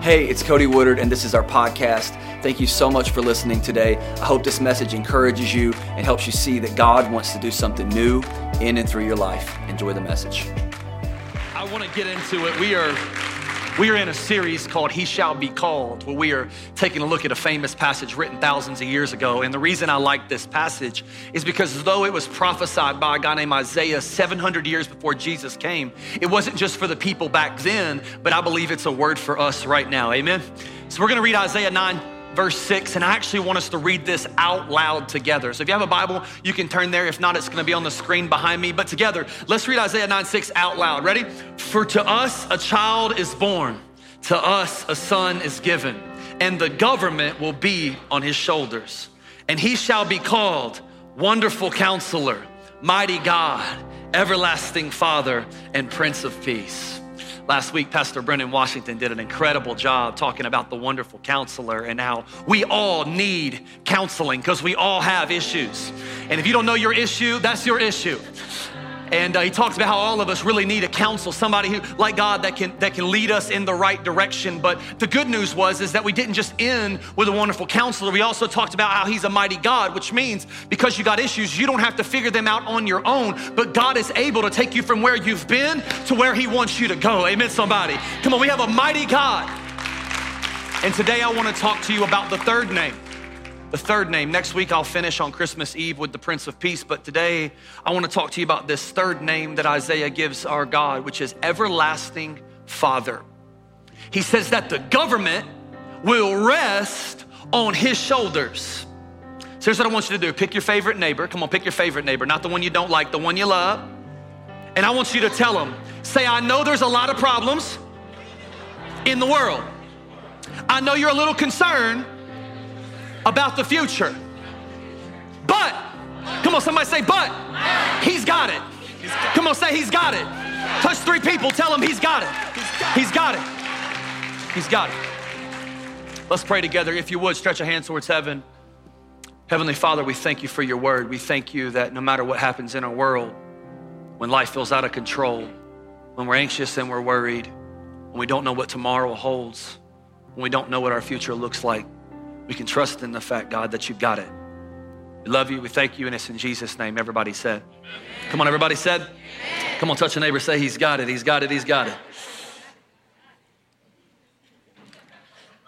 Hey, it's Cody Woodard, and this is our podcast. Thank you so much for listening today. I hope this message encourages you and helps you see that God wants to do something new in and through your life. Enjoy the message. I want to get into it. We are we are in a series called He Shall Be Called, where we are taking a look at a famous passage written thousands of years ago. And the reason I like this passage is because though it was prophesied by a guy named Isaiah 700 years before Jesus came, it wasn't just for the people back then, but I believe it's a word for us right now. Amen. So we're going to read Isaiah 9 verse 6, and I actually want us to read this out loud together. So if you have a Bible, you can turn there. If not, it's gonna be on the screen behind me. But together, let's read Isaiah 9 6 out loud. Ready? For to us a child is born, to us a son is given, and the government will be on his shoulders. And he shall be called Wonderful Counselor, Mighty God, Everlasting Father, and Prince of Peace. Last week, Pastor Brendan Washington did an incredible job talking about the wonderful counselor and how we all need counseling because we all have issues. And if you don't know your issue, that's your issue. And uh, he talks about how all of us really need a counsel, somebody who, like God, that can that can lead us in the right direction. But the good news was is that we didn't just end with a wonderful counselor. We also talked about how He's a mighty God, which means because you got issues, you don't have to figure them out on your own. But God is able to take you from where you've been to where He wants you to go. Amen. Somebody, come on. We have a mighty God. And today I want to talk to you about the third name the third name. Next week, I'll finish on Christmas Eve with the Prince of Peace. But today, I want to talk to you about this third name that Isaiah gives our God, which is Everlasting Father. He says that the government will rest on his shoulders. So here's what I want you to do pick your favorite neighbor. Come on, pick your favorite neighbor, not the one you don't like, the one you love. And I want you to tell them, say, I know there's a lot of problems in the world. I know you're a little concerned about the future. But, come on, somebody say, but, he's got it. Come on, say, he's got it. Touch three people, tell him he's got it. He's got it. He's got it. Let's pray together. If you would, stretch a hand towards heaven. Heavenly Father, we thank you for your word. We thank you that no matter what happens in our world, when life feels out of control, when we're anxious and we're worried, when we don't know what tomorrow holds, when we don't know what our future looks like, we can trust in the fact, God, that you've got it. We love you. We thank you. And it's in Jesus' name. Everybody said. Come on, everybody said. Come on, touch a neighbor. Say, He's got it. He's got it. He's got it.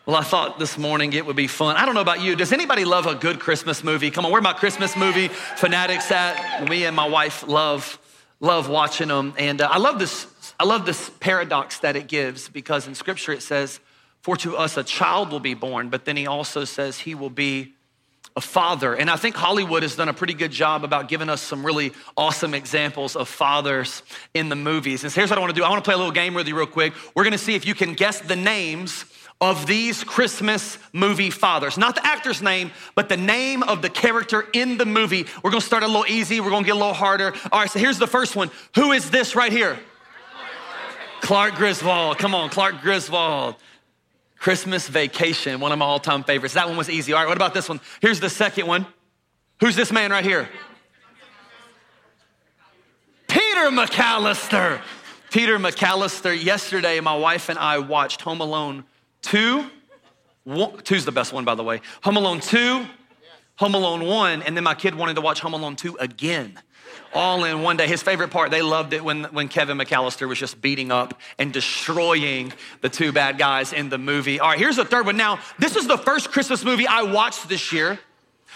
Well, I thought this morning it would be fun. I don't know about you. Does anybody love a good Christmas movie? Come on, where my Christmas movie fanatics at? Me and my wife love love watching them, and uh, I love this. I love this paradox that it gives because in Scripture it says for to us a child will be born, but then he also says he will be a father. And I think Hollywood has done a pretty good job about giving us some really awesome examples of fathers in the movies. And so here's what I want to do I want to play a little game with you real quick. We're to see if you can guess the names of these Christmas movie fathers. Not the actor's name, but the name of the character in the movie. We're gonna start a little easy, we're gonna get a little harder. All right, so here's the first one. Who is this right here? Clark Griswold. Come on, Clark Griswold. Christmas Vacation, one of my all time favorites. That one was easy. All right, what about this one? Here's the second one. Who's this man right here? Peter McAllister. Peter McAllister. Yesterday, my wife and I watched Home Alone 2. One, two's the best one, by the way. Home Alone 2, Home Alone 1, and then my kid wanted to watch Home Alone 2 again all in one day. His favorite part, they loved it when, when Kevin McAllister was just beating up and destroying the two bad guys in the movie. All right, here's the third one. Now, this is the first Christmas movie I watched this year.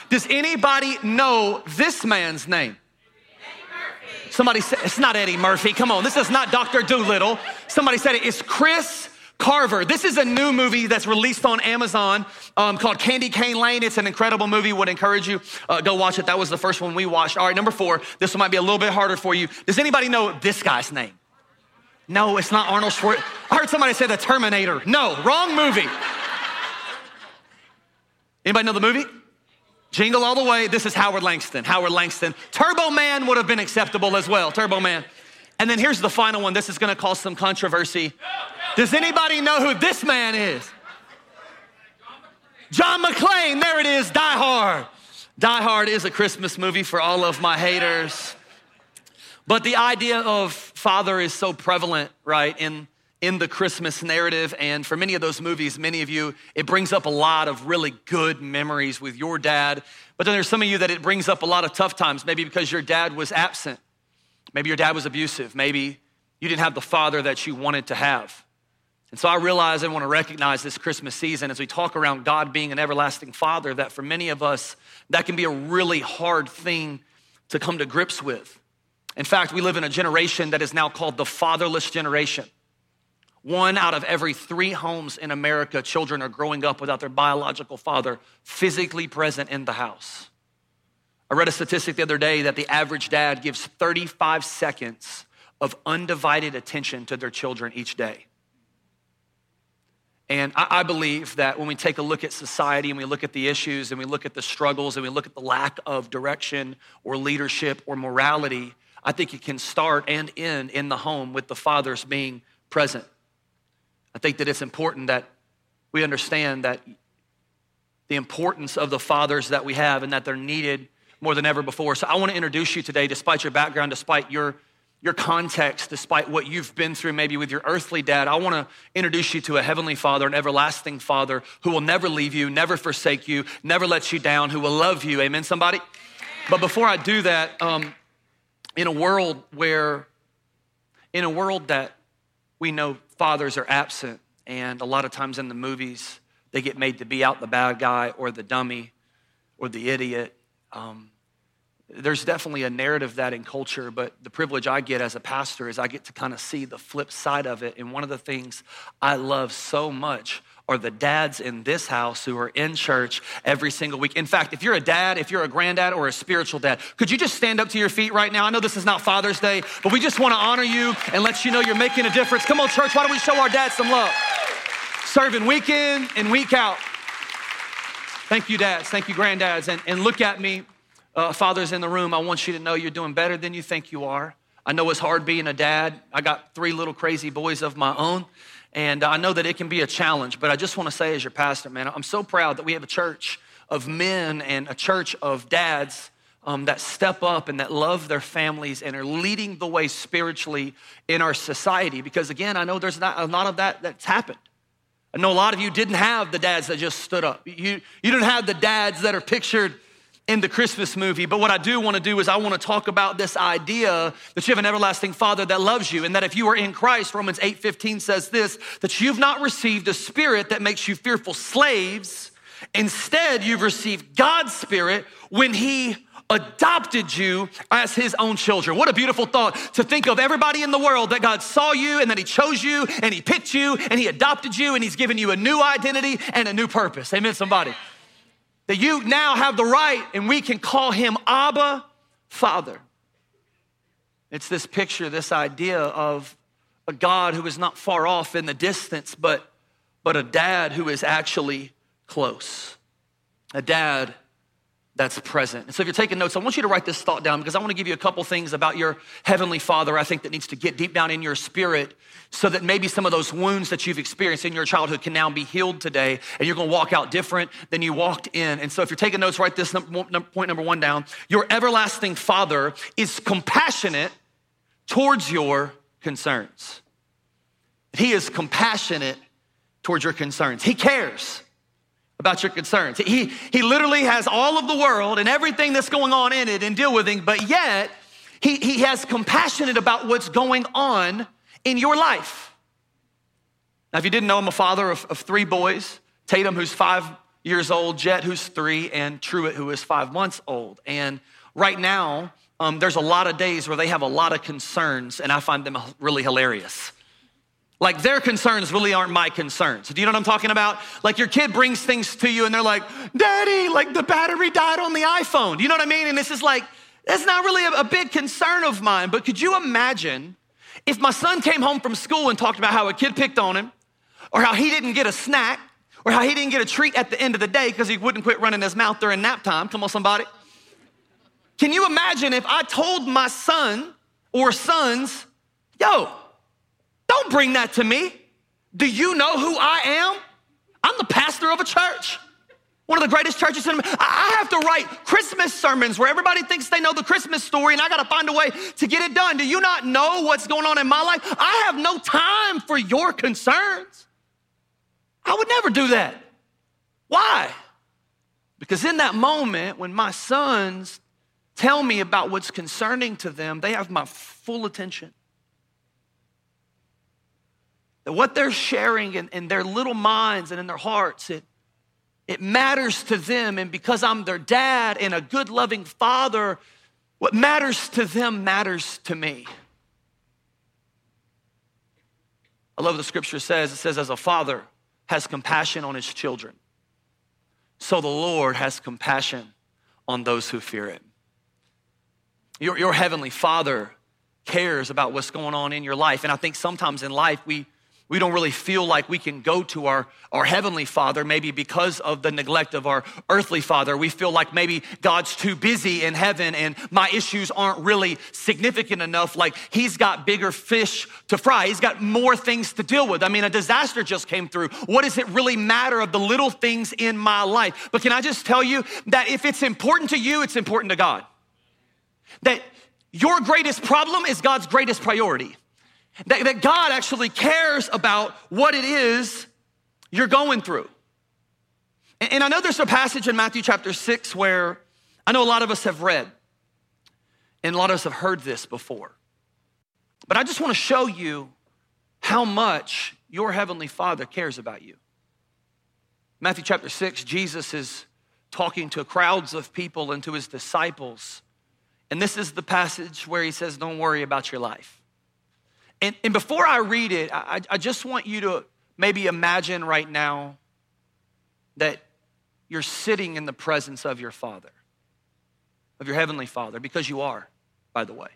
Does anybody know this man's name? Somebody said, it's not Eddie Murphy. Come on, this is not Dr. Dolittle. Somebody said it. It's Chris Carver. This is a new movie that's released on Amazon um, called Candy Cane Lane. It's an incredible movie. Would encourage you uh, go watch it. That was the first one we watched. All right, number four. This one might be a little bit harder for you. Does anybody know this guy's name? No, it's not Arnold Schwarzenegger. I heard somebody say the Terminator. No, wrong movie. Anybody know the movie? Jingle all the way. This is Howard Langston. Howard Langston. Turbo Man would have been acceptable as well. Turbo Man. And then here's the final one. This is going to cause some controversy. Does anybody know who this man is? John McClane. There it is, Die Hard. Die Hard is a Christmas movie for all of my haters. But the idea of father is so prevalent, right, in, in the Christmas narrative. And for many of those movies, many of you, it brings up a lot of really good memories with your dad. But then there's some of you that it brings up a lot of tough times, maybe because your dad was absent. Maybe your dad was abusive. Maybe you didn't have the father that you wanted to have. And so I realize I want to recognize this Christmas season as we talk around God being an everlasting father, that for many of us, that can be a really hard thing to come to grips with. In fact, we live in a generation that is now called the fatherless generation. One out of every three homes in America, children are growing up without their biological father physically present in the house. I read a statistic the other day that the average dad gives 35 seconds of undivided attention to their children each day. And I, believe that when we take a look at society and we look at the issues and we look at the struggles and we look at the lack of direction or leadership or morality, I think it can start and end in the home with the fathers being present. I think that it's important that we understand that the importance of the fathers that we have and that they're needed more than ever before. So I want to introduce you today, despite your background, despite your your context, despite what you've been through maybe with your earthly dad, I want to introduce you to a heavenly father, an everlasting father who will never leave you, never forsake you, never let you down, who will love you. Amen, somebody? But before I do that, um, in a world where, in a world that we know fathers are absent, and a lot of times in the movies, they get made to be out the bad guy or the dummy or the idiot. Um, there's definitely a narrative that in culture, but the privilege I get as a pastor is I get to kind of see the flip side of it. And one of the things I love so much are the dads in this house who are in church every single week. In fact, if you're a dad, if you're a granddad or a spiritual dad, could you just stand up to your feet right now? I know this is not Father's Day, but we just want to honor you and let you know you're making a difference. Come on, church, why don't we show our dads some love? Serving week in and week out. Thank you, dads. Thank you, granddads. And, and look at me uh, fathers in the room, I want you to know you're doing better than you think you are. I know it's hard being a dad. I got three little crazy boys of my own, and I know that it can be a challenge, but I just want to say, as your pastor, man, I'm so proud that we have a church of men and a church of dads um, that step up and that love their families and are leading the way spiritually in our society. Because again, I know there's not a lot of that that's happened. I know a lot of you didn't have the dads that just stood up. You, you didn't have the dads that are pictured in the Christmas movie. But what I do want to do is I want to talk about this idea that you have an everlasting Father that loves you and that if you are in Christ, Romans 8:15 says this, that you've not received a spirit that makes you fearful slaves. Instead, you've received God's spirit when he adopted you as his own children. What a beautiful thought to think of everybody in the world that God saw you and that he chose you and he picked you and he adopted you and he's given you a new identity and a new purpose. Amen, somebody. That you now have the right and we can call him Abba, Father. It's this picture, this idea of a God who is not far off in the distance, but, but a dad who is actually close. A dad that's present. And so if you're taking notes, I want you to write this thought down because I want to give you a couple things about your heavenly father I think that needs to get deep down in your spirit so that maybe some of those wounds that you've experienced in your childhood can now be healed today and you're going to walk out different than you walked in. And so if you're taking notes, write this point number 1 down. Your everlasting father is compassionate towards your concerns. He is compassionate towards your concerns. He cares about your concerns. He, he literally has all of the world and everything that's going on in it and deal with it, but yet he, he has compassionate about what's going on in your life. Now, if you didn't know, I'm a father of, of three boys Tatum, who's five years old, Jet, who's three, and Truett, who is five months old. And right now, um, there's a lot of days where they have a lot of concerns, and I find them really hilarious. Like their concerns really aren't my concerns. Do you know what I'm talking about? Like your kid brings things to you and they're like, Daddy, like the battery died on the iPhone. Do you know what I mean? And this is like, that's not really a, a big concern of mine. But could you imagine if my son came home from school and talked about how a kid picked on him, or how he didn't get a snack, or how he didn't get a treat at the end of the day because he wouldn't quit running his mouth during nap time? Come on, somebody. Can you imagine if I told my son or sons, yo, don't bring that to me. Do you know who I am? I'm the pastor of a church. One of the greatest churches in I have to write Christmas sermons where everybody thinks they know the Christmas story and I got to find a way to get it done. Do you not know what's going on in my life? I have no time for your concerns. I would never do that. Why? Because in that moment, when my sons tell me about what's concerning to them, they have my full attention. That what they're sharing in, in their little minds and in their hearts, it, it matters to them. And because I'm their dad and a good, loving father, what matters to them matters to me. I love what the scripture says. It says, as a father has compassion on his children, so the Lord has compassion on those who fear him. Your, your heavenly father cares about what's going on in your life. And I think sometimes in life we we don't really feel like we can go to our, our heavenly father, maybe because of the neglect of our earthly father. We feel like maybe God's too busy in heaven and my issues aren't really significant enough. Like he's got bigger fish to fry, he's got more things to deal with. I mean, a disaster just came through. What does it really matter of the little things in my life? But can I just tell you that if it's important to you, it's important to God? That your greatest problem is God's greatest priority. That, that God actually cares about what it is you're going through. And, and I know there's a passage in Matthew chapter 6 where I know a lot of us have read, and a lot of us have heard this before. But I just want to show you how much your heavenly Father cares about you. Matthew chapter 6, Jesus is talking to crowds of people and to his disciples. And this is the passage where he says, Don't worry about your life. And, and before I read it, I, I just want you to maybe imagine right now that you're sitting in the presence of your Father, of your Heavenly Father, because you are, by the way.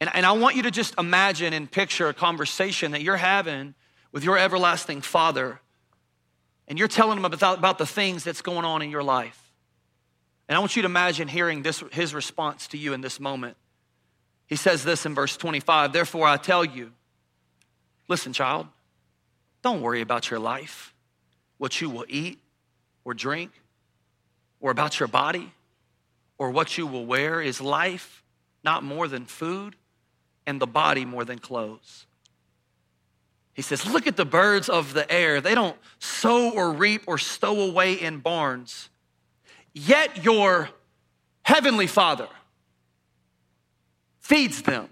And, and I want you to just imagine and picture a conversation that you're having with your everlasting Father, and you're telling him about, about the things that's going on in your life. And I want you to imagine hearing this, his response to you in this moment. He says this in verse 25 Therefore, I tell you, listen, child, don't worry about your life, what you will eat or drink, or about your body, or what you will wear. Is life not more than food, and the body more than clothes? He says, Look at the birds of the air. They don't sow or reap or stow away in barns. Yet your heavenly Father feeds them.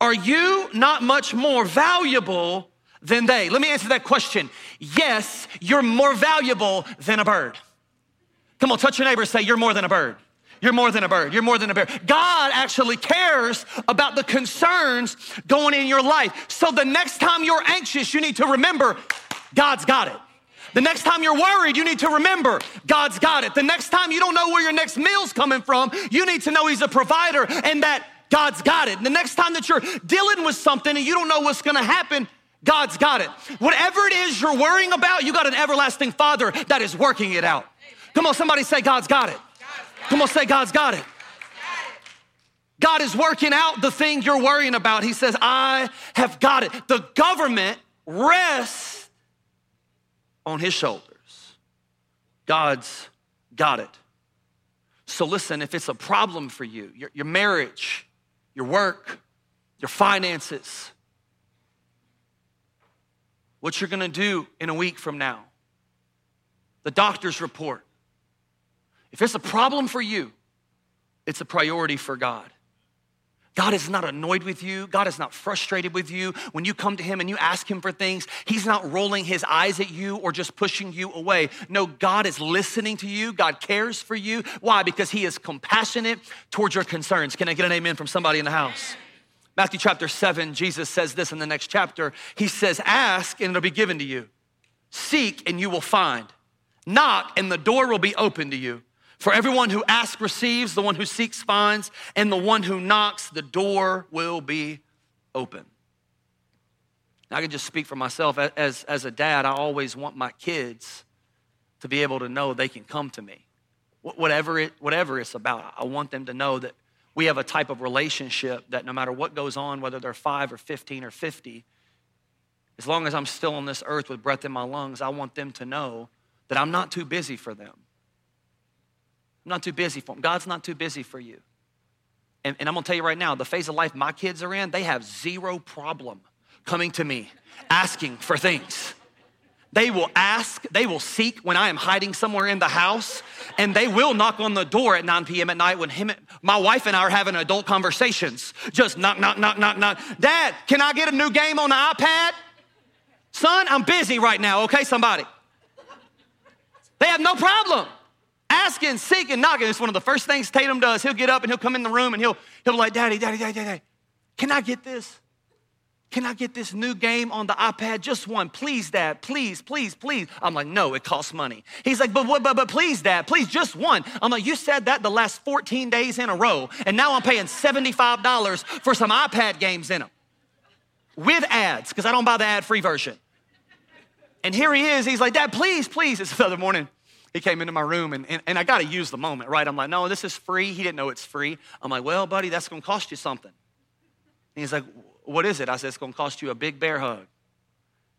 Are you not much more valuable than they? Let me answer that question. Yes, you're more valuable than a bird. Come on, touch your neighbor say, You're more than a bird. You're more than a bird. You're more than a bird. God actually cares about the concerns going in your life. So the next time you're anxious, you need to remember God's got it. The next time you're worried, you need to remember God's got it. The next time you don't know where your next meal's coming from, you need to know He's a provider and that God's got it. And the next time that you're dealing with something and you don't know what's gonna happen, God's got it. Whatever it is you're worrying about, you got an everlasting Father that is working it out. Come on, somebody say, God's got it. Come on, say, God's got it. God is working out the thing you're worrying about. He says, I have got it. The government rests on his shoulders. God's got it. So listen, if it's a problem for you, your, your marriage, your work, your finances, what you're gonna do in a week from now, the doctor's report. If it's a problem for you, it's a priority for God. God is not annoyed with you. God is not frustrated with you. When you come to Him and you ask Him for things, He's not rolling His eyes at you or just pushing you away. No, God is listening to you. God cares for you. Why? Because He is compassionate towards your concerns. Can I get an amen from somebody in the house? Matthew chapter 7, Jesus says this in the next chapter. He says, Ask and it'll be given to you. Seek and you will find. Knock and the door will be open to you. For everyone who asks receives, the one who seeks finds, and the one who knocks, the door will be open. I can just speak for myself. As, as a dad, I always want my kids to be able to know they can come to me. Whatever, it, whatever it's about, I want them to know that we have a type of relationship that no matter what goes on, whether they're five or 15 or 50, as long as I'm still on this earth with breath in my lungs, I want them to know that I'm not too busy for them. I'm not too busy for them. God's not too busy for you. And, and I'm gonna tell you right now, the phase of life my kids are in, they have zero problem coming to me asking for things. They will ask, they will seek when I am hiding somewhere in the house, and they will knock on the door at 9 p.m. at night when him, my wife and I are having adult conversations. Just knock, knock, knock, knock, knock. Dad, can I get a new game on the iPad? Son, I'm busy right now, okay, somebody? They have no problem asking, seeking, knocking. It's one of the first things Tatum does. He'll get up and he'll come in the room and he'll, he'll be like, Daddy, Daddy, Daddy, Daddy, can I get this? Can I get this new game on the iPad? Just one. Please, Dad. Please, please, please. I'm like, no, it costs money. He's like, but, but, but please, Dad, please, just one. I'm like, you said that the last 14 days in a row, and now I'm paying $75 for some iPad games in them with ads, because I don't buy the ad free version. And here he is. He's like, Dad, please, please. It's the other morning. He came into my room, and, and, and I got to use the moment, right? I'm like, no, this is free. He didn't know it's free. I'm like, well, buddy, that's going to cost you something. And he's like, what is it? I said, It's going to cost you a big bear hug.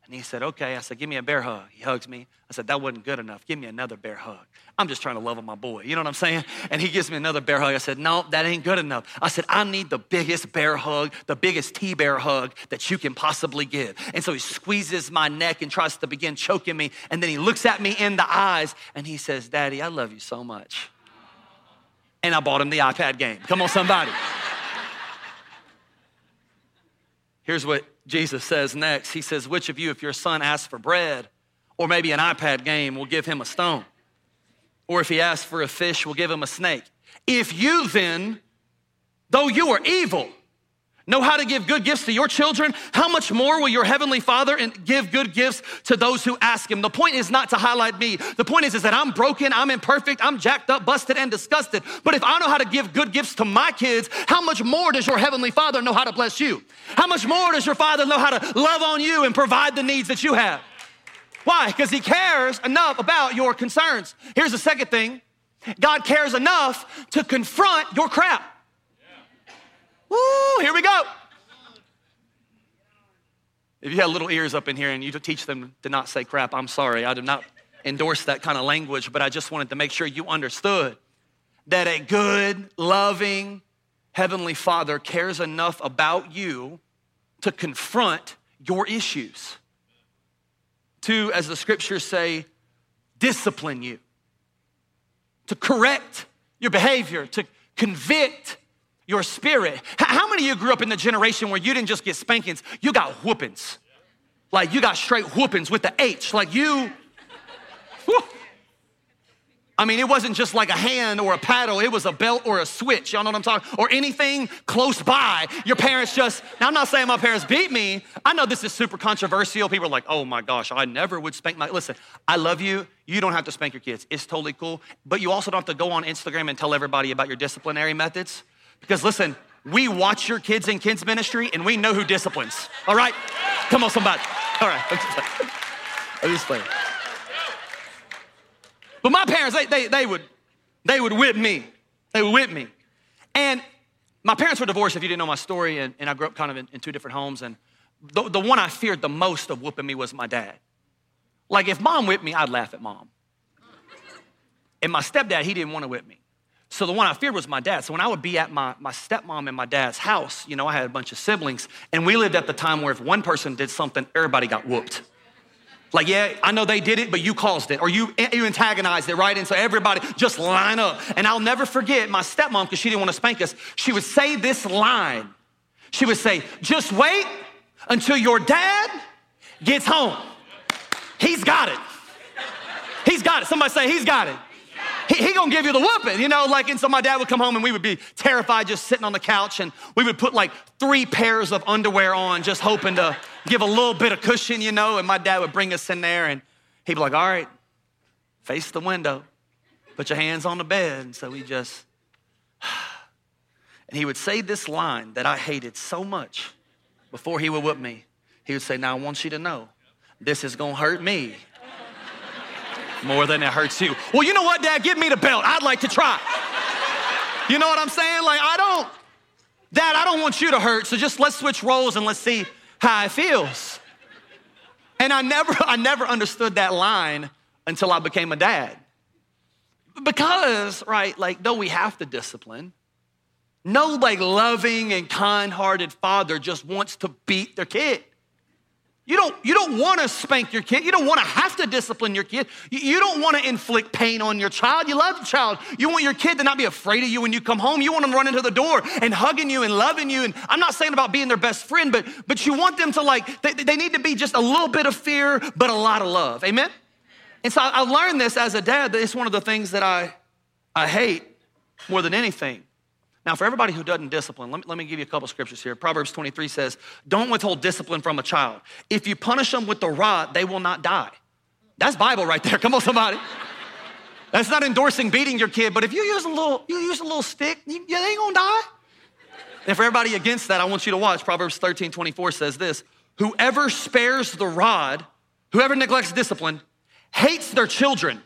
And he said, Okay. I said, Give me a bear hug. He hugs me. I said, That wasn't good enough. Give me another bear hug. I'm just trying to love on my boy. You know what I'm saying? And he gives me another bear hug. I said, No, that ain't good enough. I said, I need the biggest bear hug, the biggest T bear hug that you can possibly give. And so he squeezes my neck and tries to begin choking me. And then he looks at me in the eyes and he says, Daddy, I love you so much. And I bought him the iPad game. Come on, somebody. Here's what Jesus says next. He says, Which of you, if your son asks for bread or maybe an iPad game, will give him a stone? Or if he asks for a fish, will give him a snake? If you then, though you are evil, know how to give good gifts to your children, how much more will your heavenly Father give good gifts to those who ask him? The point is not to highlight me. The point is, is that I'm broken, I'm imperfect, I'm jacked up, busted, and disgusted. But if I know how to give good gifts to my kids, how much more does your heavenly Father know how to bless you? How much more does your Father know how to love on you and provide the needs that you have? Why? Because he cares enough about your concerns. Here's the second thing God cares enough to confront your crap. Woo, here we go. If you had little ears up in here and you teach them to not say crap, I'm sorry. I do not endorse that kind of language, but I just wanted to make sure you understood that a good, loving Heavenly Father cares enough about you to confront your issues, to, as the scriptures say, discipline you, to correct your behavior, to convict your spirit. How many of you grew up in the generation where you didn't just get spankings, you got whoopings? Like you got straight whoopings with the H. Like you, whew. I mean, it wasn't just like a hand or a paddle, it was a belt or a switch. Y'all know what I'm talking? Or anything close by. Your parents just, now I'm not saying my parents beat me. I know this is super controversial. People are like, oh my gosh, I never would spank my, listen, I love you. You don't have to spank your kids. It's totally cool. But you also don't have to go on Instagram and tell everybody about your disciplinary methods. Because listen, we watch your kids in kids ministry and we know who disciplines. All right? Come on, somebody. All right. I'm just playing. But my parents, they, they, they, would, they would whip me. They would whip me. And my parents were divorced, if you didn't know my story, and, and I grew up kind of in, in two different homes. And the, the one I feared the most of whooping me was my dad. Like if mom whipped me, I'd laugh at mom. And my stepdad, he didn't want to whip me. So the one I feared was my dad. So when I would be at my, my stepmom and my dad's house, you know, I had a bunch of siblings, and we lived at the time where if one person did something, everybody got whooped. Like, yeah, I know they did it, but you caused it, or you, you antagonized it, right? And so everybody just line up. And I'll never forget my stepmom, because she didn't want to spank us, she would say this line. She would say, just wait until your dad gets home. He's got it. He's got it. Somebody say, he's got it he, he gonna give you the whooping, you know, like, and so my dad would come home and we would be terrified just sitting on the couch and we would put like three pairs of underwear on just hoping to give a little bit of cushion, you know, and my dad would bring us in there and he'd be like, all right, face the window, put your hands on the bed. And so we just, and he would say this line that I hated so much before he would whip me. He would say, now I want you to know, this is gonna hurt me more than it hurts you. Well, you know what, Dad? Give me the belt. I'd like to try. You know what I'm saying? Like, I don't, Dad, I don't want you to hurt, so just let's switch roles and let's see how it feels. And I never, I never understood that line until I became a dad. Because, right, like, though we have to discipline, no like loving and kind-hearted father just wants to beat their kid. You don't, you don't want to spank your kid. You don't want to have to discipline your kid. You, you don't want to inflict pain on your child. You love the child. You want your kid to not be afraid of you when you come home. You want them running to the door and hugging you and loving you. And I'm not saying about being their best friend, but, but you want them to like, they, they need to be just a little bit of fear, but a lot of love. Amen? And so I, I learned this as a dad that it's one of the things that I, I hate more than anything. Now, for everybody who doesn't discipline, let me, let me give you a couple scriptures here. Proverbs 23 says, Don't withhold discipline from a child. If you punish them with the rod, they will not die. That's Bible right there. Come on, somebody. That's not endorsing beating your kid, but if you use a little, you use a little stick, you, you ain't gonna die. And for everybody against that, I want you to watch. Proverbs 13, 24 says this Whoever spares the rod, whoever neglects discipline, hates their children.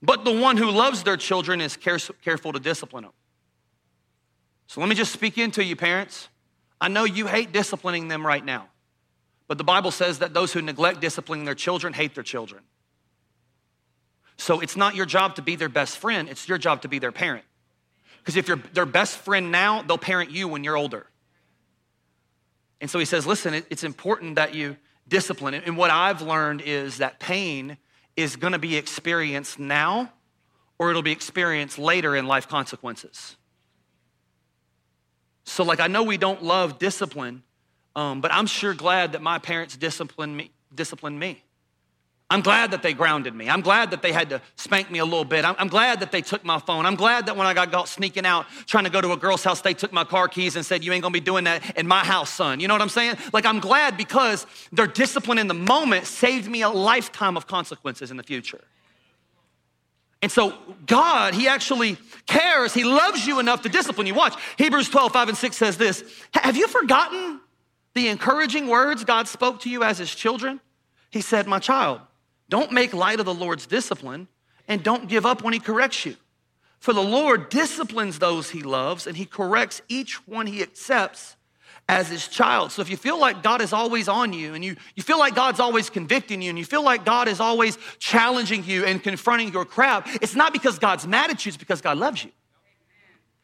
But the one who loves their children is careful to discipline them. So let me just speak into you, parents. I know you hate disciplining them right now, but the Bible says that those who neglect disciplining their children hate their children. So it's not your job to be their best friend, it's your job to be their parent. Because if you're their best friend now, they'll parent you when you're older. And so he says, listen, it's important that you discipline. And what I've learned is that pain is going to be experienced now or it'll be experienced later in life consequences. So, like, I know we don't love discipline, um, but I'm sure glad that my parents disciplined me. Disciplined me. I'm glad that they grounded me. I'm glad that they had to spank me a little bit. I'm, I'm, glad that they took my phone. I'm glad that when I got caught sneaking out trying to go to a girl's house, they took my car keys and said, You ain't gonna be doing that in my house, son. You know what I'm saying? Like, I'm glad because their discipline in the moment saved me a lifetime of consequences in the future. And so, God, He actually cares. He loves you enough to discipline you. Watch, Hebrews 12, 5 and 6 says this Have you forgotten the encouraging words God spoke to you as His children? He said, My child, don't make light of the Lord's discipline and don't give up when he corrects you. For the Lord disciplines those he loves and he corrects each one he accepts as his child. So if you feel like God is always on you and you, you feel like God's always convicting you and you feel like God is always challenging you and confronting your crap, it's not because God's mad at you, it's because God loves you.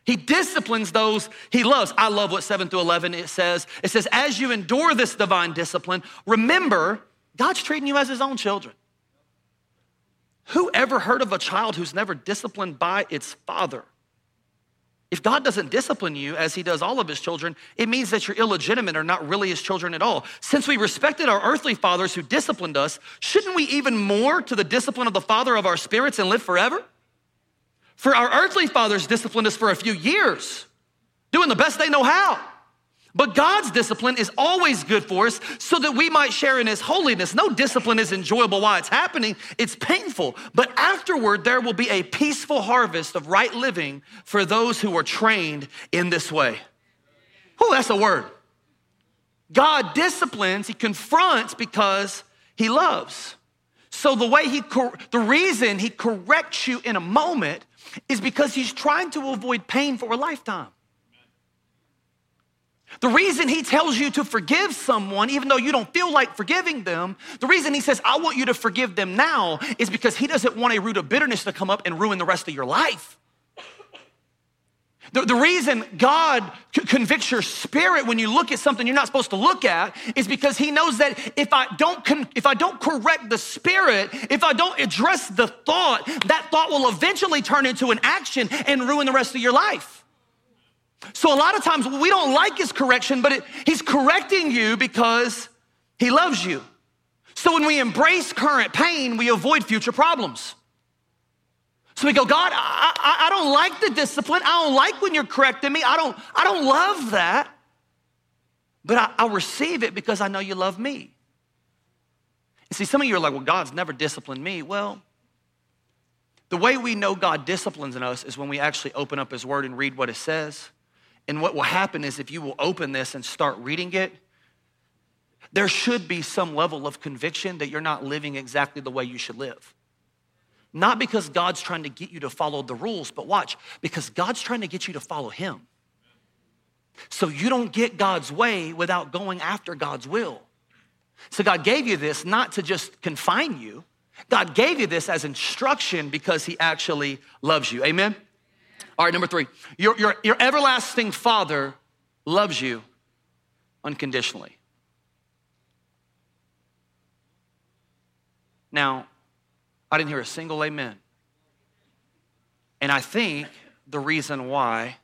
He disciplines those he loves. I love what 7 through 11 it says. It says, as you endure this divine discipline, remember God's treating you as his own children. Who ever heard of a child who's never disciplined by its father? If God doesn't discipline you as he does all of his children, it means that you're illegitimate or not really his children at all. Since we respected our earthly fathers who disciplined us, shouldn't we even more to the discipline of the father of our spirits and live forever? For our earthly fathers disciplined us for a few years, doing the best they know how. But God's discipline is always good for us so that we might share in his holiness. No discipline is enjoyable while it's happening, it's painful. But afterward, there will be a peaceful harvest of right living for those who are trained in this way. Oh, that's a word. God disciplines, he confronts because he loves. So the way he the reason he corrects you in a moment is because he's trying to avoid pain for a lifetime. The reason he tells you to forgive someone, even though you don't feel like forgiving them, the reason he says, I want you to forgive them now, is because he doesn't want a root of bitterness to come up and ruin the rest of your life. The, the reason God convicts your spirit when you look at something you're not supposed to look at is because he knows that if I don't con- if I don't correct the spirit, if I don't address the thought, that thought will eventually turn into an action and ruin the rest of your life. So a lot of times we don't like his correction, but it, he's correcting you because he loves you. So when we embrace current pain, we avoid future problems. So we go, God, I, I, I don't like the discipline. I don't like when you're correcting me. I don't, I don't love that. But I, I'll receive it because I know you love me. And see, some of you are like, well, God's never disciplined me. Well, the way we know God disciplines in us is when we actually open up His Word and read what it says. And what will happen is if you will open this and start reading it, there should be some level of conviction that you're not living exactly the way you should live. Not because God's trying to get you to follow the rules, but watch, because God's trying to get you to follow Him. So you don't get God's way without going after God's will. So God gave you this not to just confine you. God gave you this as instruction because he actually loves you. Amen? All right, number three. Your, your, your everlasting father loves you unconditionally. Now, I didn't hear a single amen. And I think the reason why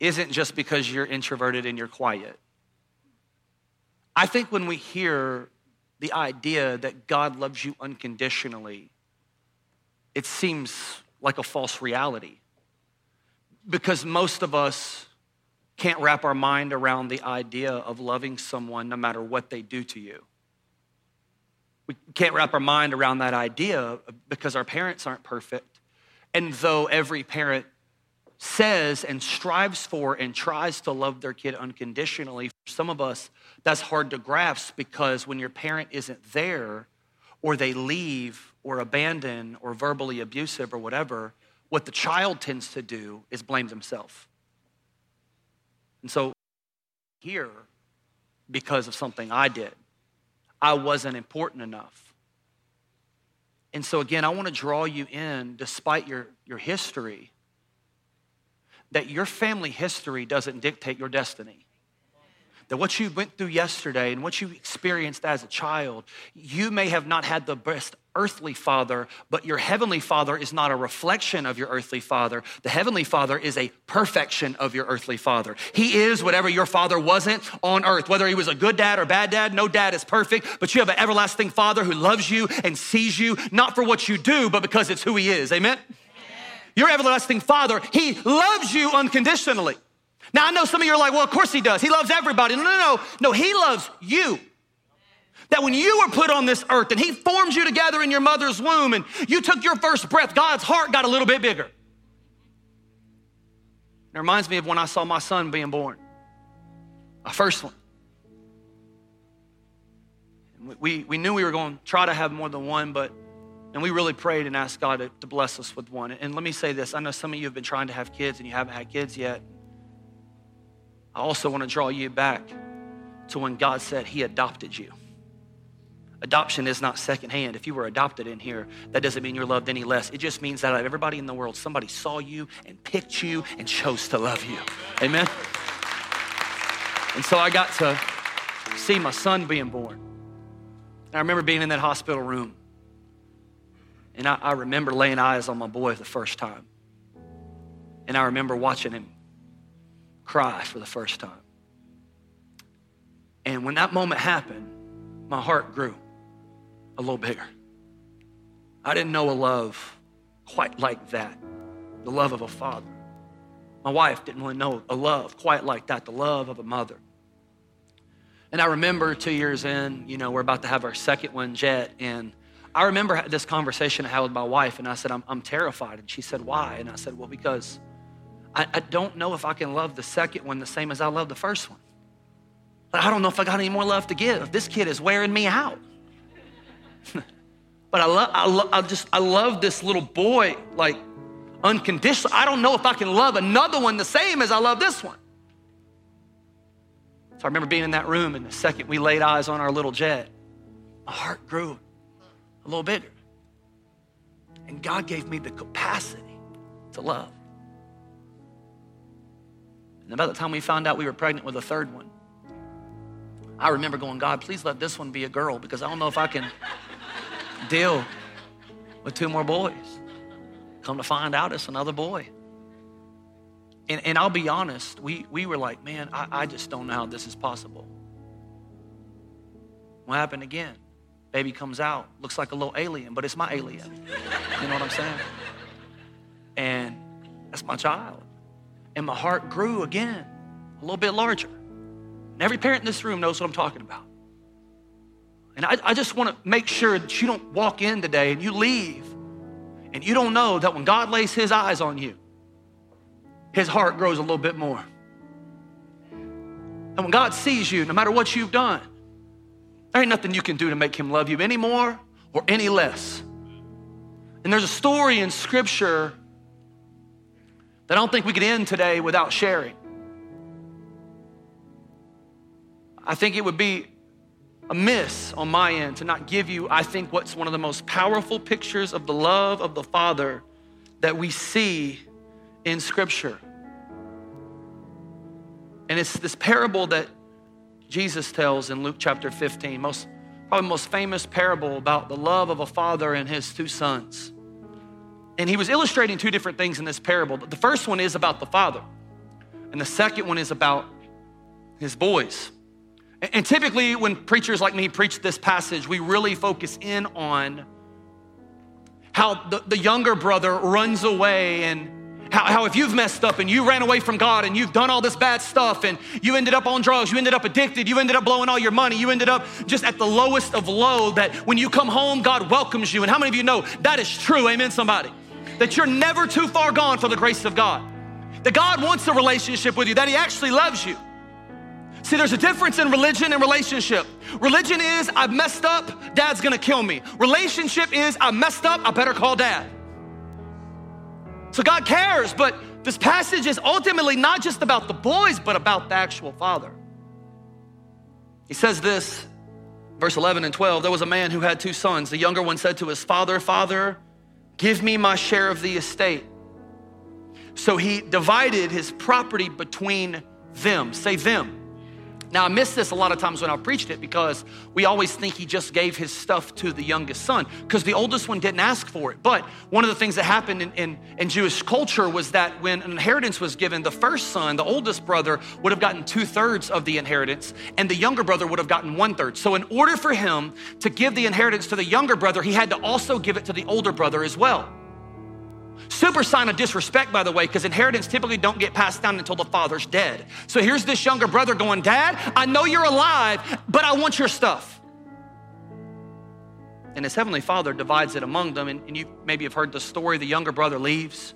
isn't just because you're introverted and you're quiet. I think when we hear the idea that God loves you unconditionally, it seems like a false reality. Because most of us can't wrap our mind around the idea of loving someone no matter what they do to you. We can't wrap our mind around that idea because our parents aren't perfect. And though every parent says and strives for and tries to love their kid unconditionally, for some of us, that's hard to grasp because when your parent isn't there, or they leave, or abandon, or verbally abusive, or whatever, what the child tends to do is blame themselves. And so, here, because of something I did, I wasn't important enough. And so, again, I want to draw you in, despite your, your history, that your family history doesn't dictate your destiny. That what you went through yesterday and what you experienced as a child, you may have not had the best earthly father, but your heavenly father is not a reflection of your earthly father. The heavenly father is a perfection of your earthly father. He is whatever your father wasn't on earth, whether he was a good dad or bad dad. No dad is perfect, but you have an everlasting father who loves you and sees you, not for what you do, but because it's who he is. Amen? Your everlasting father, he loves you unconditionally. Now, I know some of you are like, well, of course he does. He loves everybody. No, no, no. No, he loves you. That when you were put on this earth and he formed you together in your mother's womb and you took your first breath, God's heart got a little bit bigger. It reminds me of when I saw my son being born, my first one. We, we knew we were going to try to have more than one, but, and we really prayed and asked God to, to bless us with one. And let me say this I know some of you have been trying to have kids and you haven't had kids yet. I also want to draw you back to when God said He adopted you. Adoption is not secondhand. If you were adopted in here, that doesn't mean you're loved any less. It just means that out of everybody in the world, somebody saw you and picked you and chose to love you. Amen? And so I got to see my son being born. I remember being in that hospital room. And I, I remember laying eyes on my boy the first time. And I remember watching him cry for the first time. And when that moment happened, my heart grew a little bigger. I didn't know a love quite like that, the love of a father. My wife didn't really know a love quite like that, the love of a mother. And I remember two years in, you know, we're about to have our second one, Jet, and I remember this conversation I had with my wife, and I said, I'm, I'm terrified. And she said, Why? And I said, Well, because I, I don't know if I can love the second one the same as I love the first one. But I don't know if I got any more love to give. This kid is wearing me out. but I love, I, lo- I just, I love this little boy like unconditional. I don't know if I can love another one the same as I love this one. So I remember being in that room, and the second we laid eyes on our little jet, my heart grew a little bigger. And God gave me the capacity to love. And about the time we found out we were pregnant with a third one, I remember going, God, please let this one be a girl because I don't know if I can deal with two more boys. Come to find out, it's another boy. And, and I'll be honest, we, we were like, man, I, I just don't know how this is possible. What happened again? Baby comes out, looks like a little alien, but it's my alien. You know what I'm saying? And that's my child and my heart grew again, a little bit larger. And every parent in this room knows what I'm talking about. And I, I just want to make sure that you don't walk in today and you leave and you don't know that when God lays his eyes on you, his heart grows a little bit more. And when God sees you, no matter what you've done, there ain't nothing you can do to make him love you any more or any less. And there's a story in scripture that I don't think we could end today without sharing. I think it would be a miss on my end to not give you, I think, what's one of the most powerful pictures of the love of the Father that we see in Scripture. And it's this parable that Jesus tells in Luke chapter 15, most, probably most famous parable about the love of a father and his two sons. And he was illustrating two different things in this parable. The first one is about the father, and the second one is about his boys. And typically, when preachers like me preach this passage, we really focus in on how the, the younger brother runs away and how, how, if you've messed up and you ran away from God and you've done all this bad stuff and you ended up on drugs, you ended up addicted, you ended up blowing all your money, you ended up just at the lowest of low, that when you come home, God welcomes you. And how many of you know that is true? Amen, somebody. That you're never too far gone for the grace of God. That God wants a relationship with you, that He actually loves you. See, there's a difference in religion and relationship. Religion is, I've messed up, dad's gonna kill me. Relationship is, I messed up, I better call dad. So God cares, but this passage is ultimately not just about the boys, but about the actual father. He says this, verse 11 and 12 there was a man who had two sons. The younger one said to his father, Father, give me my share of the estate. So he divided his property between them. Say them. Now, I miss this a lot of times when I preached it because we always think he just gave his stuff to the youngest son because the oldest one didn't ask for it. But one of the things that happened in, in, in, Jewish culture was that when an inheritance was given, the first son, the oldest brother, would have gotten two thirds of the inheritance, and the younger brother would have gotten one third. So, in order for him to give the inheritance to the younger brother, he had to also give it to the older brother as well. Super sign of disrespect, by the way, because inheritance typically don't get passed down until the father's dead. So here's this younger brother going, Dad, I know you're alive, but I want your stuff. And his heavenly father divides it among them. And, and you maybe have heard the story the younger brother leaves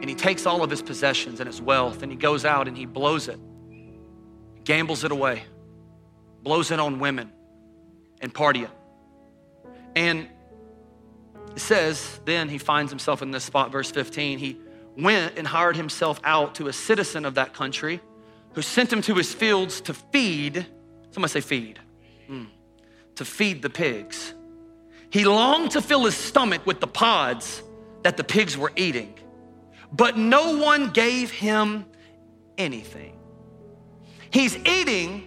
and he takes all of his possessions and his wealth and he goes out and he blows it, gambles it away, blows it on women and party it. And it says, then he finds himself in this spot, verse 15. He went and hired himself out to a citizen of that country who sent him to his fields to feed, somebody say feed, mm, to feed the pigs. He longed to fill his stomach with the pods that the pigs were eating, but no one gave him anything. He's eating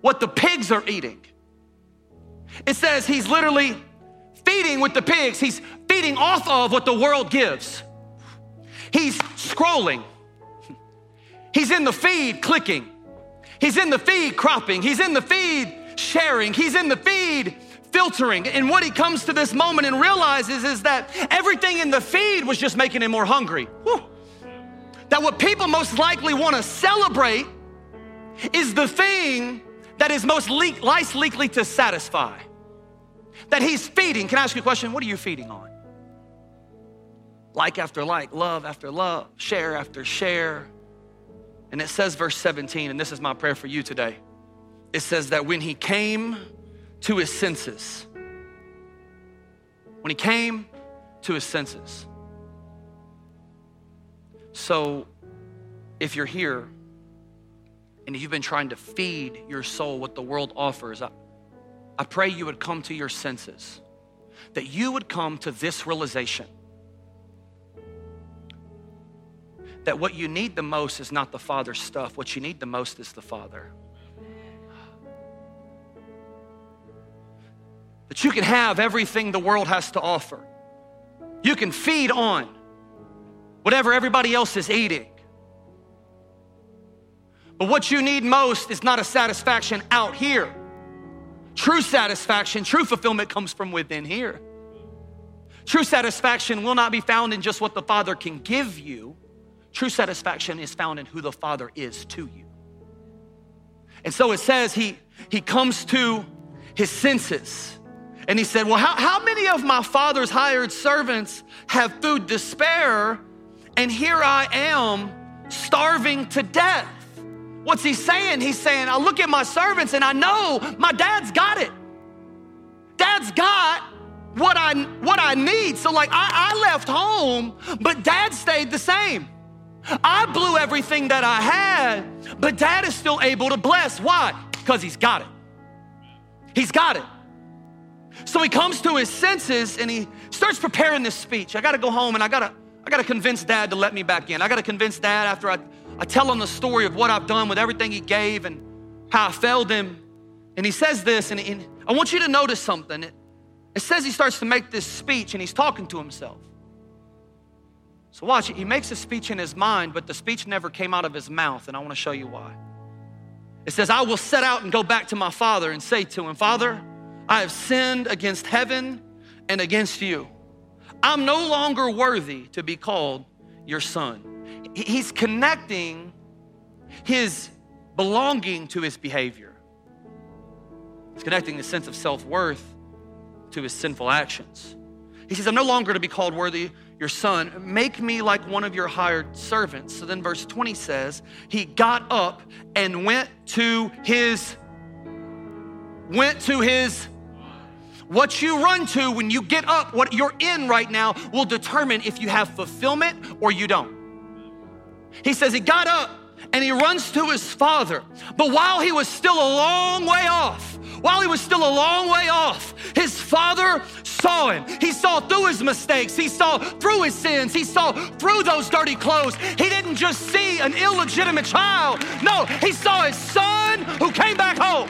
what the pigs are eating. It says he's literally feeding with the pigs. He's feeding off of what the world gives. He's scrolling. He's in the feed clicking. He's in the feed cropping. He's in the feed sharing. He's in the feed filtering. And what he comes to this moment and realizes is that everything in the feed was just making him more hungry. Whew. That what people most likely want to celebrate is the thing that is most le- likely to satisfy that he's feeding. Can I ask you a question? What are you feeding on? Like after like, love after love, share after share. And it says, verse 17, and this is my prayer for you today. It says that when he came to his senses, when he came to his senses. So if you're here and you've been trying to feed your soul what the world offers, I, pray you would come to your senses, that you would come to this realization that what you need the most is not the Father's stuff, what you need the most is the Father. That you can have everything the world has to offer. You can feed on whatever everybody else is eating. But what you need most is not a satisfaction out here. True satisfaction, true fulfillment comes from within here. True satisfaction will not be found in just what the Father can give you. True satisfaction is found in who the Father is to you. And so it says he, he comes to his senses and he said, Well, how, how many of my father's hired servants have food to spare? And here I am starving to death. What's he saying? He's saying, I look at my servants and I know my dad's got it. Dad's got what I what I need. So like I, I left home, but dad stayed the same. I blew everything that I had, but dad is still able to bless. Why? because he's got it. He's got it. So he comes to his senses and he starts preparing this speech. I gotta go home and I gotta, I gotta convince dad to let me back in. I gotta convince dad after I, I tell him the story of what I've done with everything he gave and how I failed him. And he says this, and, and I want you to notice something. It, it says he starts to make this speech and he's talking to himself. So watch, he makes a speech in his mind, but the speech never came out of his mouth, and I wanna show you why. It says, I will set out and go back to my father and say to him, Father, I have sinned against heaven and against you. I'm no longer worthy to be called your son. He's connecting his belonging to his behavior. He's connecting the sense of self worth to his sinful actions. He says, I'm no longer to be called worthy your son. Make me like one of your hired servants. So then verse 20 says, He got up and went to his, went to his what you run to when you get up, what you're in right now, will determine if you have fulfillment or you don't. He says he got up and he runs to his father. But while he was still a long way off, while he was still a long way off, his father saw him. He saw through his mistakes. He saw through his sins. He saw through those dirty clothes. He didn't just see an illegitimate child. No, he saw his son who came back home.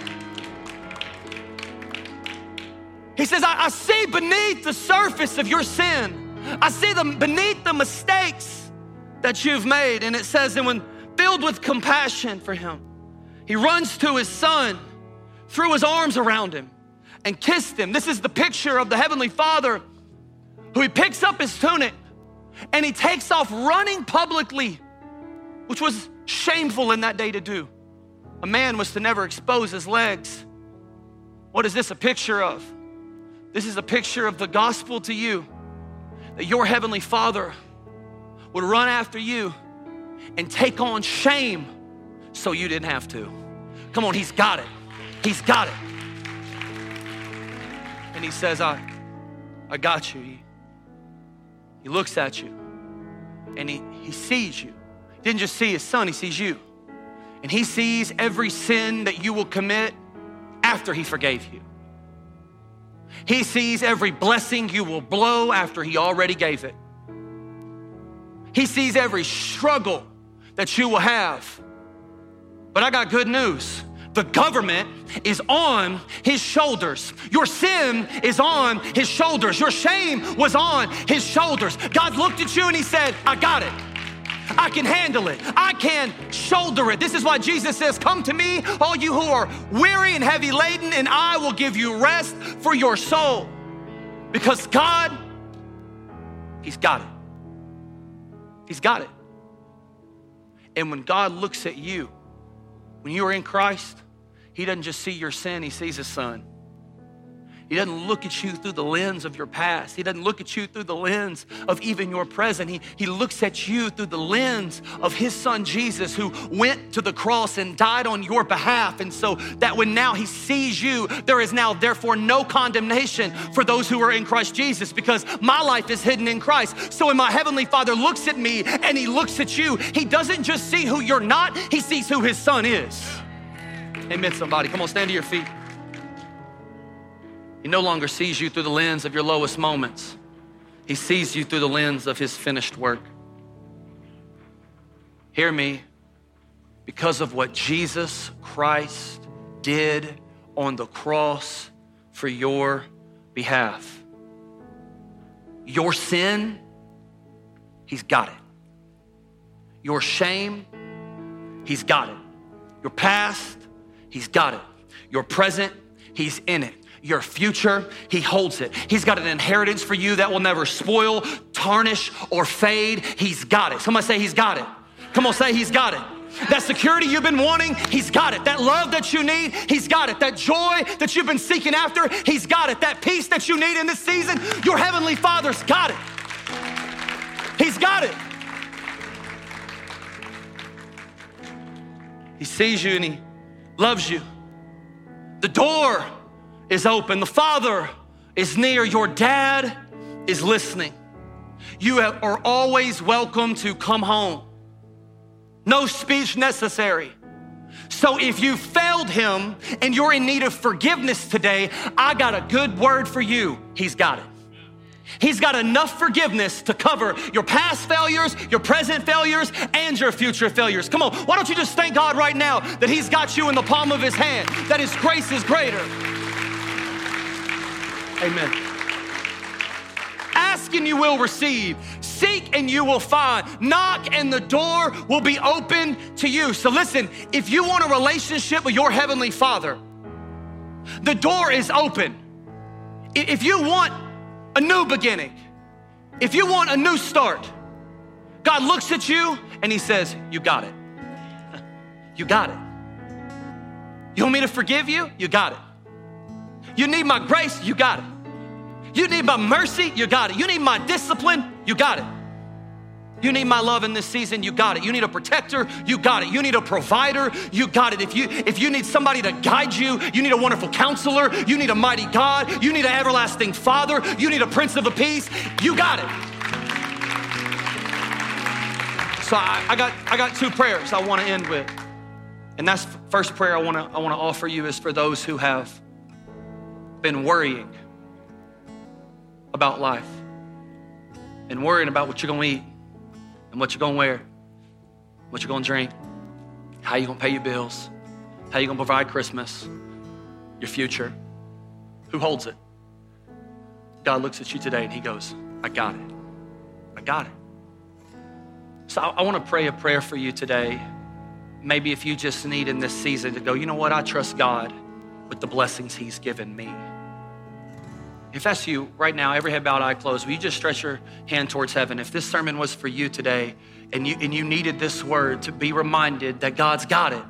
He says, I, I see beneath the surface of your sin. I see them beneath the mistakes that you've made. And it says, and when filled with compassion for him, he runs to his son, threw his arms around him, and kissed him. This is the picture of the Heavenly Father who he picks up his tunic and he takes off running publicly, which was shameful in that day to do. A man was to never expose his legs. What is this a picture of? This is a picture of the gospel to you that your heavenly Father would run after you and take on shame so you didn't have to. Come on, He's got it. He's got it. And He says, I, I got you. He, he looks at you and he, he sees you. He didn't just see His Son, He sees you. And He sees every sin that you will commit after He forgave you. He sees every blessing you will blow after He already gave it. He sees every struggle that you will have. But I got good news. The government is on his shoulders. Your sin is on his shoulders. Your shame was on his shoulders. God looked at you and he said, I got it. I can handle it. I can shoulder it. This is why Jesus says, Come to me, all you who are weary and heavy laden, and I will give you rest for your soul. Because God, He's got it. He's got it. And when God looks at you, when you are in Christ, He doesn't just see your sin, He sees His Son. He doesn't look at you through the lens of your past. He doesn't look at you through the lens of even your present. He, he looks at you through the lens of his son Jesus, who went to the cross and died on your behalf. And so that when now he sees you, there is now therefore no condemnation for those who are in Christ Jesus because my life is hidden in Christ. So when my heavenly father looks at me and he looks at you, he doesn't just see who you're not, he sees who his son is. Amen, somebody. Come on, stand to your feet. He no longer sees you through the lens of your lowest moments. He sees you through the lens of his finished work. Hear me, because of what Jesus Christ did on the cross for your behalf. Your sin, he's got it. Your shame, he's got it. Your past, he's got it. Your present, he's in it your future, He holds it. He's got an inheritance for you that will never spoil, tarnish, or fade. He's got it. Somebody say, He's got it. Come on, say, He's got it. That security you've been wanting, He's got it. That love that you need, He's got it. That joy that you've been seeking after, He's got it. That peace that you need in this season, your Heavenly Father's got it. He's got it. He sees you and He loves you. The door is open. The Father is near. Your dad is listening. You are always welcome to come home. No speech necessary. So if you failed him and you're in need of forgiveness today, I got a good word for you. He's got it. He's got enough forgiveness to cover your past failures, your present failures, and your future failures. Come on, why don't you just thank God right now that He's got you in the palm of His hand, that His grace is greater. Amen. Ask and you will receive. Seek and you will find. Knock and the door will be open to you. So listen, if you want a relationship with your Heavenly Father, the door is open. If you want a new beginning, if you want a new start, God looks at you and He says, You got it. You got it. You want me to forgive you? You got it. You need my grace? You got it. You need my mercy? You got it. You need my discipline? You got it. You need my love in this season, you got it. You need a protector, you got it. You need a provider, you got it. If you if you need somebody to guide you, you need a wonderful counselor, you need a mighty God, you need an everlasting father, you need a prince of a peace, you got it. So I, I got I got two prayers I want to end with. And that's first prayer I want to I want to offer you is for those who have been worrying about life and worrying about what you're going to eat and what you're gonna wear, what you're gonna drink, how you're gonna pay your bills, how you're gonna provide Christmas, your future. Who holds it? God looks at you today and He goes, I got it. I got it. So I, I want to pray a prayer for you today. Maybe if you just need in this season to go, you know what? I trust God with the blessings He's given me. If that's you right now, every head bowed, eye closed, will you just stretch your hand towards heaven? If this sermon was for you today and you, and you needed this word to be reminded that God's got it,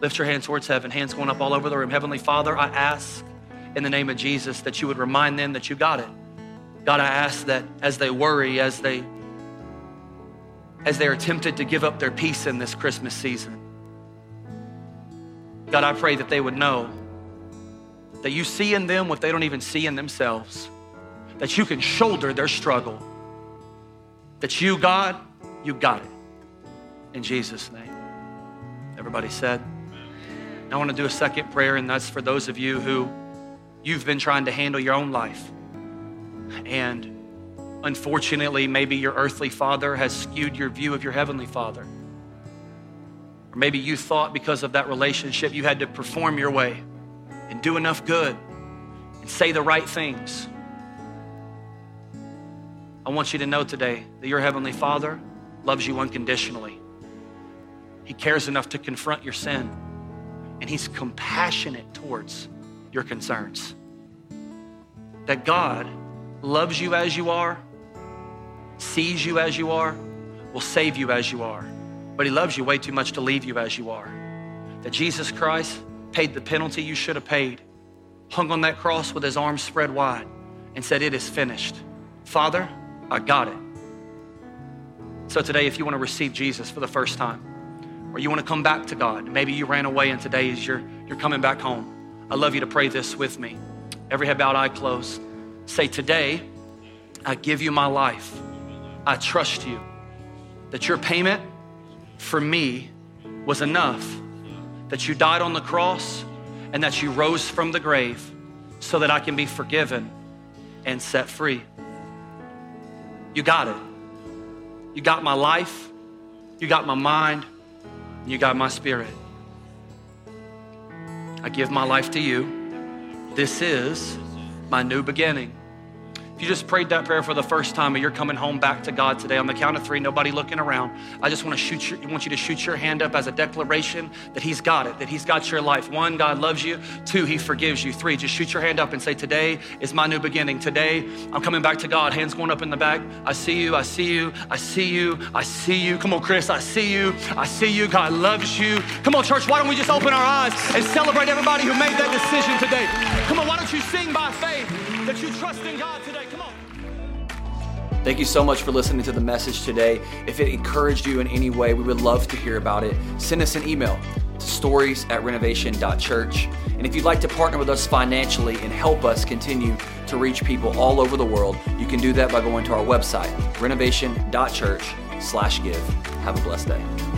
lift your hand towards heaven, hands going up all over the room. Heavenly Father, I ask in the name of Jesus that you would remind them that you got it. God, I ask that as they worry, as they as they are tempted to give up their peace in this Christmas season. God, I pray that they would know that you see in them what they don't even see in themselves, that you can shoulder their struggle, that you, God, you got it. In Jesus' name. Everybody said. I want to do a second prayer, and that's for those of you who you've been trying to handle your own life. And unfortunately, maybe your earthly father has skewed your view of your heavenly father. Or maybe you thought because of that relationship you had to perform your way and do enough good and say the right things. I want you to know today that your Heavenly Father loves you unconditionally. He cares enough to confront your sin, and He's compassionate towards your concerns. That God loves you as you are, sees you as you are, will save you as you are, but He loves you way too much to leave you as you are. That Jesus Christ paid the penalty you should have paid, hung on that cross with his arms spread wide, and said, It is finished. Father, I got it. So today, if you want to receive Jesus for the first time, or you want to come back to God, maybe you ran away and today is your, you're coming back home. I love you to pray this with me. Every head bowed, eye closed. Say, Today, I give you my life. I trust you that your payment for me was enough that you died on the cross and that you rose from the grave so that I can be forgiven and set free. You got it. You got my life, you got my mind, you got my spirit. I give my life to you. This is my new beginning you just prayed that prayer for the first time and you're coming home back to God today, on the count of three, nobody looking around, I just want to shoot your, want you to shoot your hand up as a declaration that He's got it, that He's got your life. One, God loves you. Two, He forgives you. Three, just shoot your hand up and say, Today is my new beginning. Today, I'm coming back to God. Hands going up in the back. I see you. I see you. I see you. I see you. Come on, Chris. I see you. I see you. God loves you. Come on, church. Why don't we just open our eyes and celebrate everybody who made that decision today? Come on, why don't you sing by faith that you trust in God today? Thank you so much for listening to the message today. If it encouraged you in any way, we would love to hear about it. Send us an email to stories at renovation.church. And if you'd like to partner with us financially and help us continue to reach people all over the world, you can do that by going to our website, renovation.church slash give. Have a blessed day.